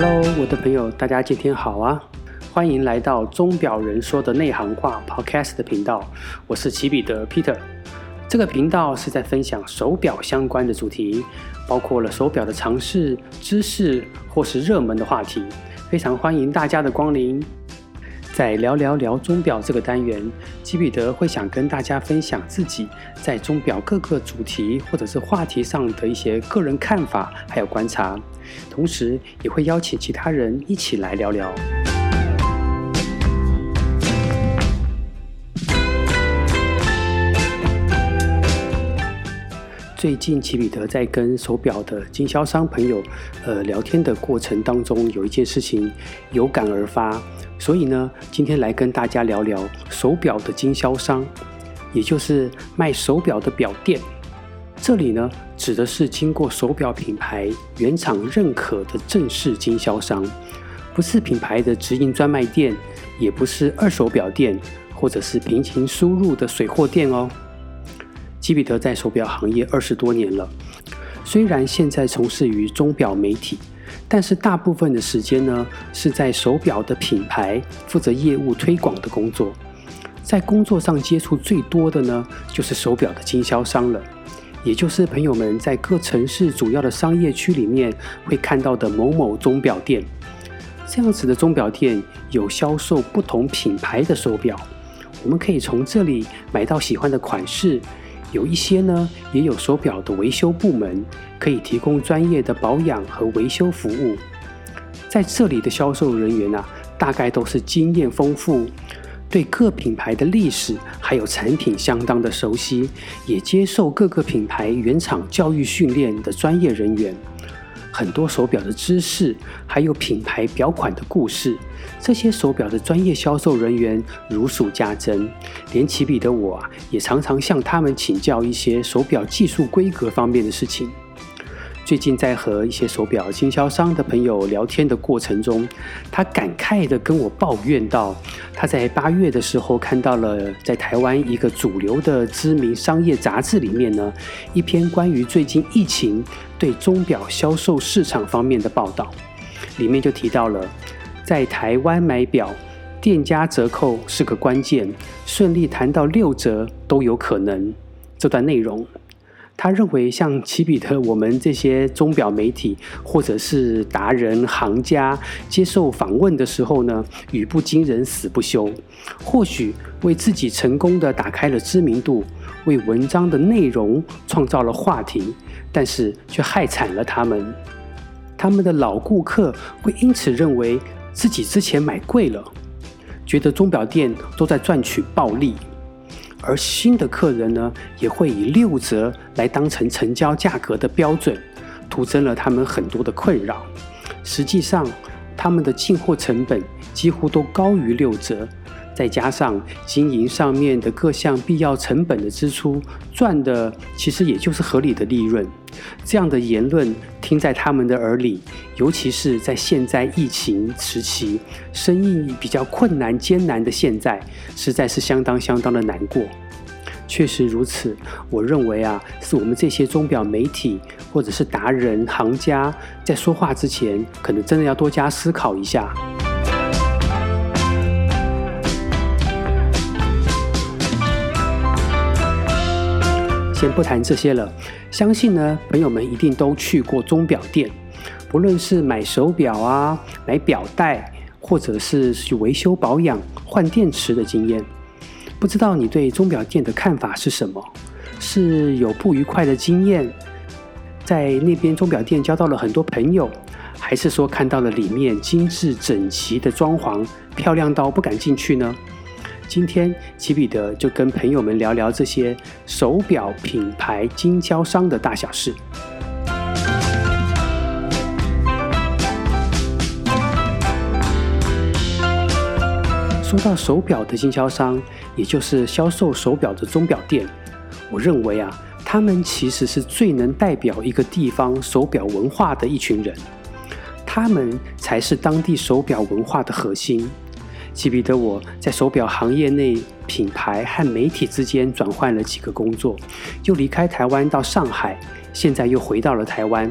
Hello，我的朋友，大家今天好啊！欢迎来到钟表人说的内行话 Podcast 的频道，我是齐彼得 Peter。这个频道是在分享手表相关的主题，包括了手表的常识、知识或是热门的话题，非常欢迎大家的光临。在聊聊聊钟表这个单元，基彼得会想跟大家分享自己在钟表各个主题或者是话题上的一些个人看法，还有观察，同时也会邀请其他人一起来聊聊。最近齐彼得在跟手表的经销商朋友呃聊天的过程当中，有一件事情有感而发。所以呢，今天来跟大家聊聊手表的经销商，也就是卖手表的表店。这里呢，指的是经过手表品牌原厂认可的正式经销商，不是品牌的直营专卖店，也不是二手表店，或者是平行输入的水货店哦。基彼得在手表行业二十多年了，虽然现在从事于钟表媒体。但是大部分的时间呢，是在手表的品牌负责业务推广的工作。在工作上接触最多的呢，就是手表的经销商了，也就是朋友们在各城市主要的商业区里面会看到的某某钟表店。这样子的钟表店有销售不同品牌的手表，我们可以从这里买到喜欢的款式。有一些呢，也有手表的维修部门，可以提供专业的保养和维修服务。在这里的销售人员啊，大概都是经验丰富，对各品牌的历史还有产品相当的熟悉，也接受各个品牌原厂教育训练的专业人员。很多手表的知识，还有品牌表款的故事，这些手表的专业销售人员如数家珍，连起笔的我，也常常向他们请教一些手表技术规格方面的事情。最近在和一些手表经销商的朋友聊天的过程中，他感慨地跟我抱怨道，他在八月的时候看到了在台湾一个主流的知名商业杂志里面呢，一篇关于最近疫情对钟表销售市场方面的报道，里面就提到了在台湾买表，店家折扣是个关键，顺利谈到六折都有可能。这段内容。他认为，像奇比特我们这些钟表媒体或者是达人行家接受访问的时候呢，语不惊人死不休，或许为自己成功的打开了知名度，为文章的内容创造了话题，但是却害惨了他们。他们的老顾客会因此认为自己之前买贵了，觉得钟表店都在赚取暴利。而新的客人呢，也会以六折来当成成交价格的标准，徒增了他们很多的困扰。实际上，他们的进货成本几乎都高于六折。再加上经营上面的各项必要成本的支出，赚的其实也就是合理的利润。这样的言论听在他们的耳里，尤其是在现在疫情时期，生意比较困难艰难的现在，实在是相当相当的难过。确实如此，我认为啊，是我们这些钟表媒体或者是达人行家在说话之前，可能真的要多加思考一下。先不谈这些了，相信呢，朋友们一定都去过钟表店，不论是买手表啊、买表带，或者是去维修保养、换电池的经验。不知道你对钟表店的看法是什么？是有不愉快的经验，在那边钟表店交到了很多朋友，还是说看到了里面精致整齐的装潢，漂亮到不敢进去呢？今天齐彼得就跟朋友们聊聊这些手表品牌经销商的大小事。说到手表的经销商，也就是销售手表的钟表店，我认为啊，他们其实是最能代表一个地方手表文化的一群人，他们才是当地手表文化的核心。齐彼得我在手表行业内品牌和媒体之间转换了几个工作，又离开台湾到上海，现在又回到了台湾。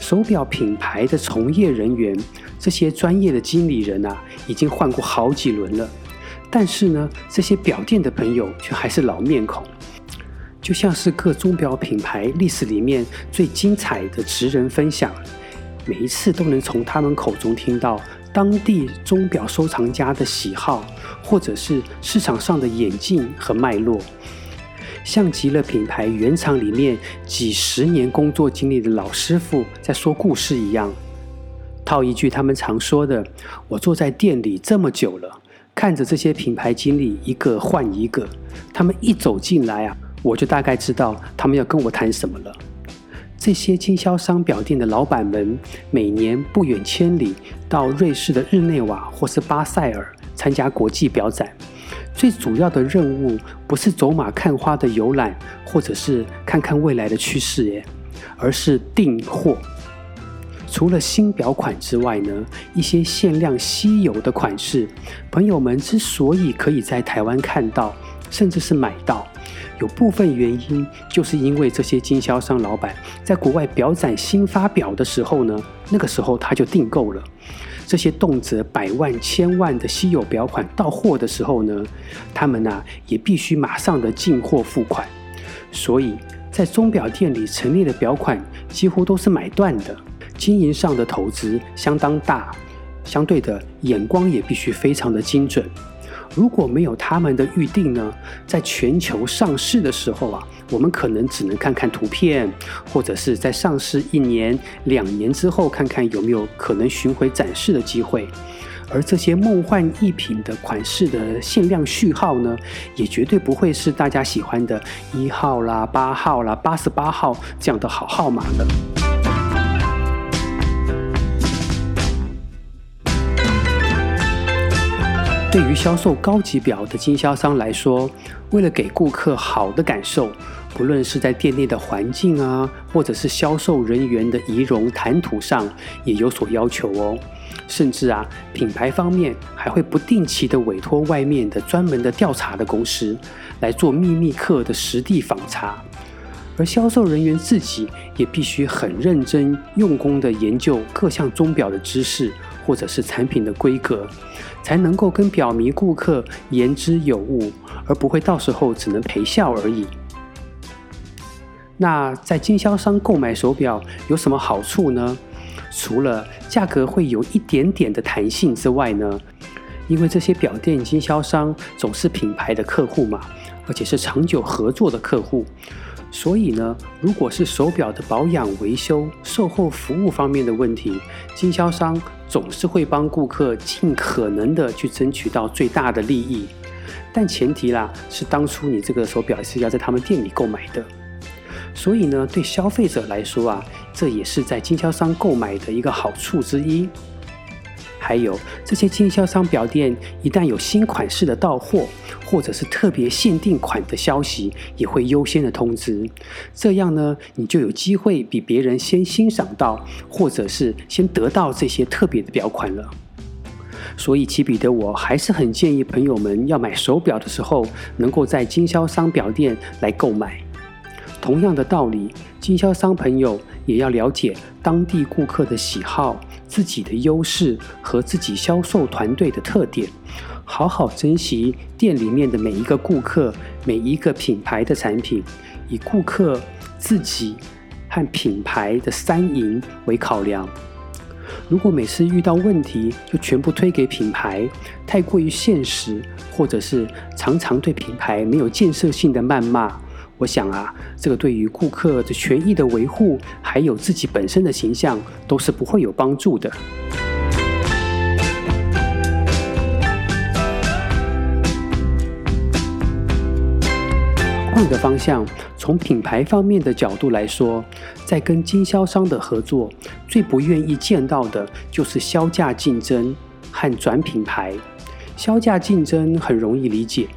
手表品牌的从业人员这些专业的经理人啊，已经换过好几轮了。但是呢，这些表店的朋友却还是老面孔，就像是各钟表品牌历史里面最精彩的职人分享，每一次都能从他们口中听到当地钟表收藏家的喜好，或者是市场上的演进和脉络，像极了品牌原厂里面几十年工作经历的老师傅在说故事一样。套一句他们常说的：“我坐在店里这么久了。”看着这些品牌经理一个换一个，他们一走进来啊，我就大概知道他们要跟我谈什么了。这些经销商表店的老板们每年不远千里到瑞士的日内瓦或是巴塞尔参加国际表展，最主要的任务不是走马看花的游览，或者是看看未来的趋势耶，而是订货。除了新表款之外呢，一些限量稀有的款式，朋友们之所以可以在台湾看到，甚至是买到，有部分原因就是因为这些经销商老板在国外表展新发表的时候呢，那个时候他就订购了。这些动辄百万、千万的稀有表款到货的时候呢，他们呢、啊、也必须马上的进货付款，所以在钟表店里陈列的表款几乎都是买断的。经营上的投资相当大，相对的眼光也必须非常的精准。如果没有他们的预定呢，在全球上市的时候啊，我们可能只能看看图片，或者是在上市一年、两年之后，看看有没有可能巡回展示的机会。而这些梦幻逸品的款式的限量序号呢，也绝对不会是大家喜欢的一号啦、八号啦、八十八号这样的好号码的。对于销售高级表的经销商来说，为了给顾客好的感受，不论是在店内的环境啊，或者是销售人员的仪容谈吐上，也有所要求哦。甚至啊，品牌方面还会不定期的委托外面的专门的调查的公司来做秘密客的实地访查，而销售人员自己也必须很认真用功的研究各项钟表的知识，或者是产品的规格。才能够跟表迷顾客言之有物，而不会到时候只能陪笑而已。那在经销商购买手表有什么好处呢？除了价格会有一点点的弹性之外呢，因为这些表店经销商总是品牌的客户嘛，而且是长久合作的客户。所以呢，如果是手表的保养、维修、售后服务方面的问题，经销商总是会帮顾客尽可能的去争取到最大的利益。但前提啦，是当初你这个手表是要在他们店里购买的。所以呢，对消费者来说啊，这也是在经销商购买的一个好处之一。还有这些经销商表店，一旦有新款式的到货，或者是特别限定款的消息，也会优先的通知。这样呢，你就有机会比别人先欣赏到，或者是先得到这些特别的表款了。所以，起彼得我还是很建议朋友们要买手表的时候，能够在经销商表店来购买。同样的道理，经销商朋友也要了解当地顾客的喜好、自己的优势和自己销售团队的特点，好好珍惜店里面的每一个顾客、每一个品牌的产品，以顾客、自己和品牌的三赢为考量。如果每次遇到问题就全部推给品牌，太过于现实，或者是常常对品牌没有建设性的谩骂。我想啊，这个对于顾客的权益的维护，还有自己本身的形象，都是不会有帮助的。换个方向，从品牌方面的角度来说，在跟经销商的合作，最不愿意见到的就是销价竞争和转品牌。销价竞争很容易理解。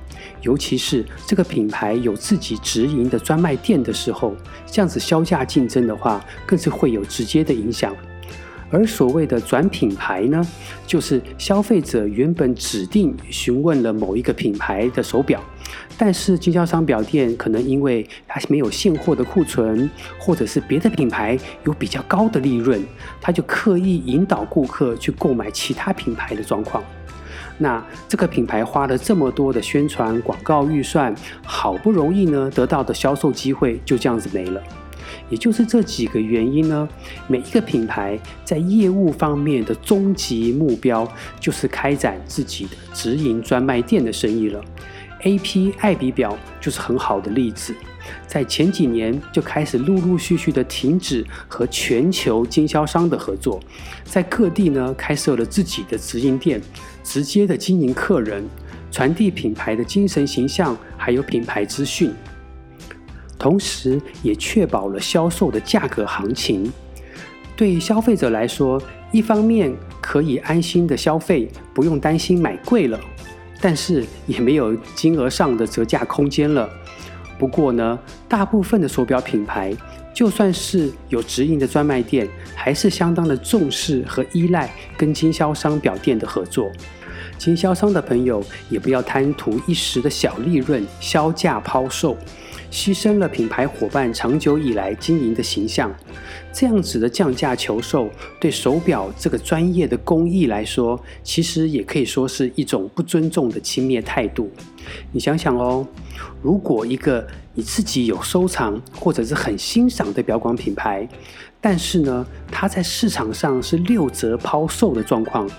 尤其是这个品牌有自己直营的专卖店的时候，这样子销价竞争的话，更是会有直接的影响。而所谓的转品牌呢，就是消费者原本指定询问了某一个品牌的手表，但是经销商表店可能因为它没有现货的库存，或者是别的品牌有比较高的利润，他就刻意引导顾客去购买其他品牌的状况。那这个品牌花了这么多的宣传广告预算，好不容易呢得到的销售机会就这样子没了。也就是这几个原因呢，每一个品牌在业务方面的终极目标就是开展自己的直营专卖店的生意了。AP 爱彼表就是很好的例子，在前几年就开始陆陆续续的停止和全球经销商的合作，在各地呢开设了自己的直营店，直接的经营客人，传递品牌的精神形象，还有品牌资讯。同时，也确保了销售的价格行情。对消费者来说，一方面可以安心的消费，不用担心买贵了；但是也没有金额上的折价空间了。不过呢，大部分的手表品牌，就算是有直营的专卖店，还是相当的重视和依赖跟经销商表店的合作。经销商的朋友也不要贪图一时的小利润，削价抛售。牺牲了品牌伙伴长久以来经营的形象，这样子的降价求售，对手表这个专业的工艺来说，其实也可以说是一种不尊重的轻蔑态度。你想想哦，如果一个你自己有收藏或者是很欣赏的表管品牌，但是呢，它在市场上是六折抛售的状况，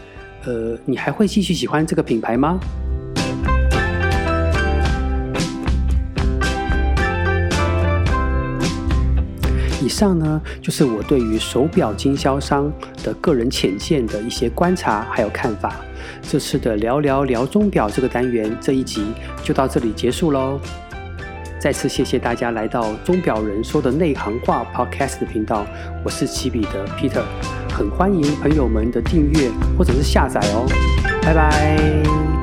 呃，你还会继续喜欢这个品牌吗？以上呢，就是我对于手表经销商的个人浅见的一些观察还有看法。这次的聊聊聊钟表这个单元这一集就到这里结束喽。再次谢谢大家来到钟表人说的内行话 Podcast 频道，我是起笔的 Peter，很欢迎朋友们的订阅或者是下载哦。拜拜。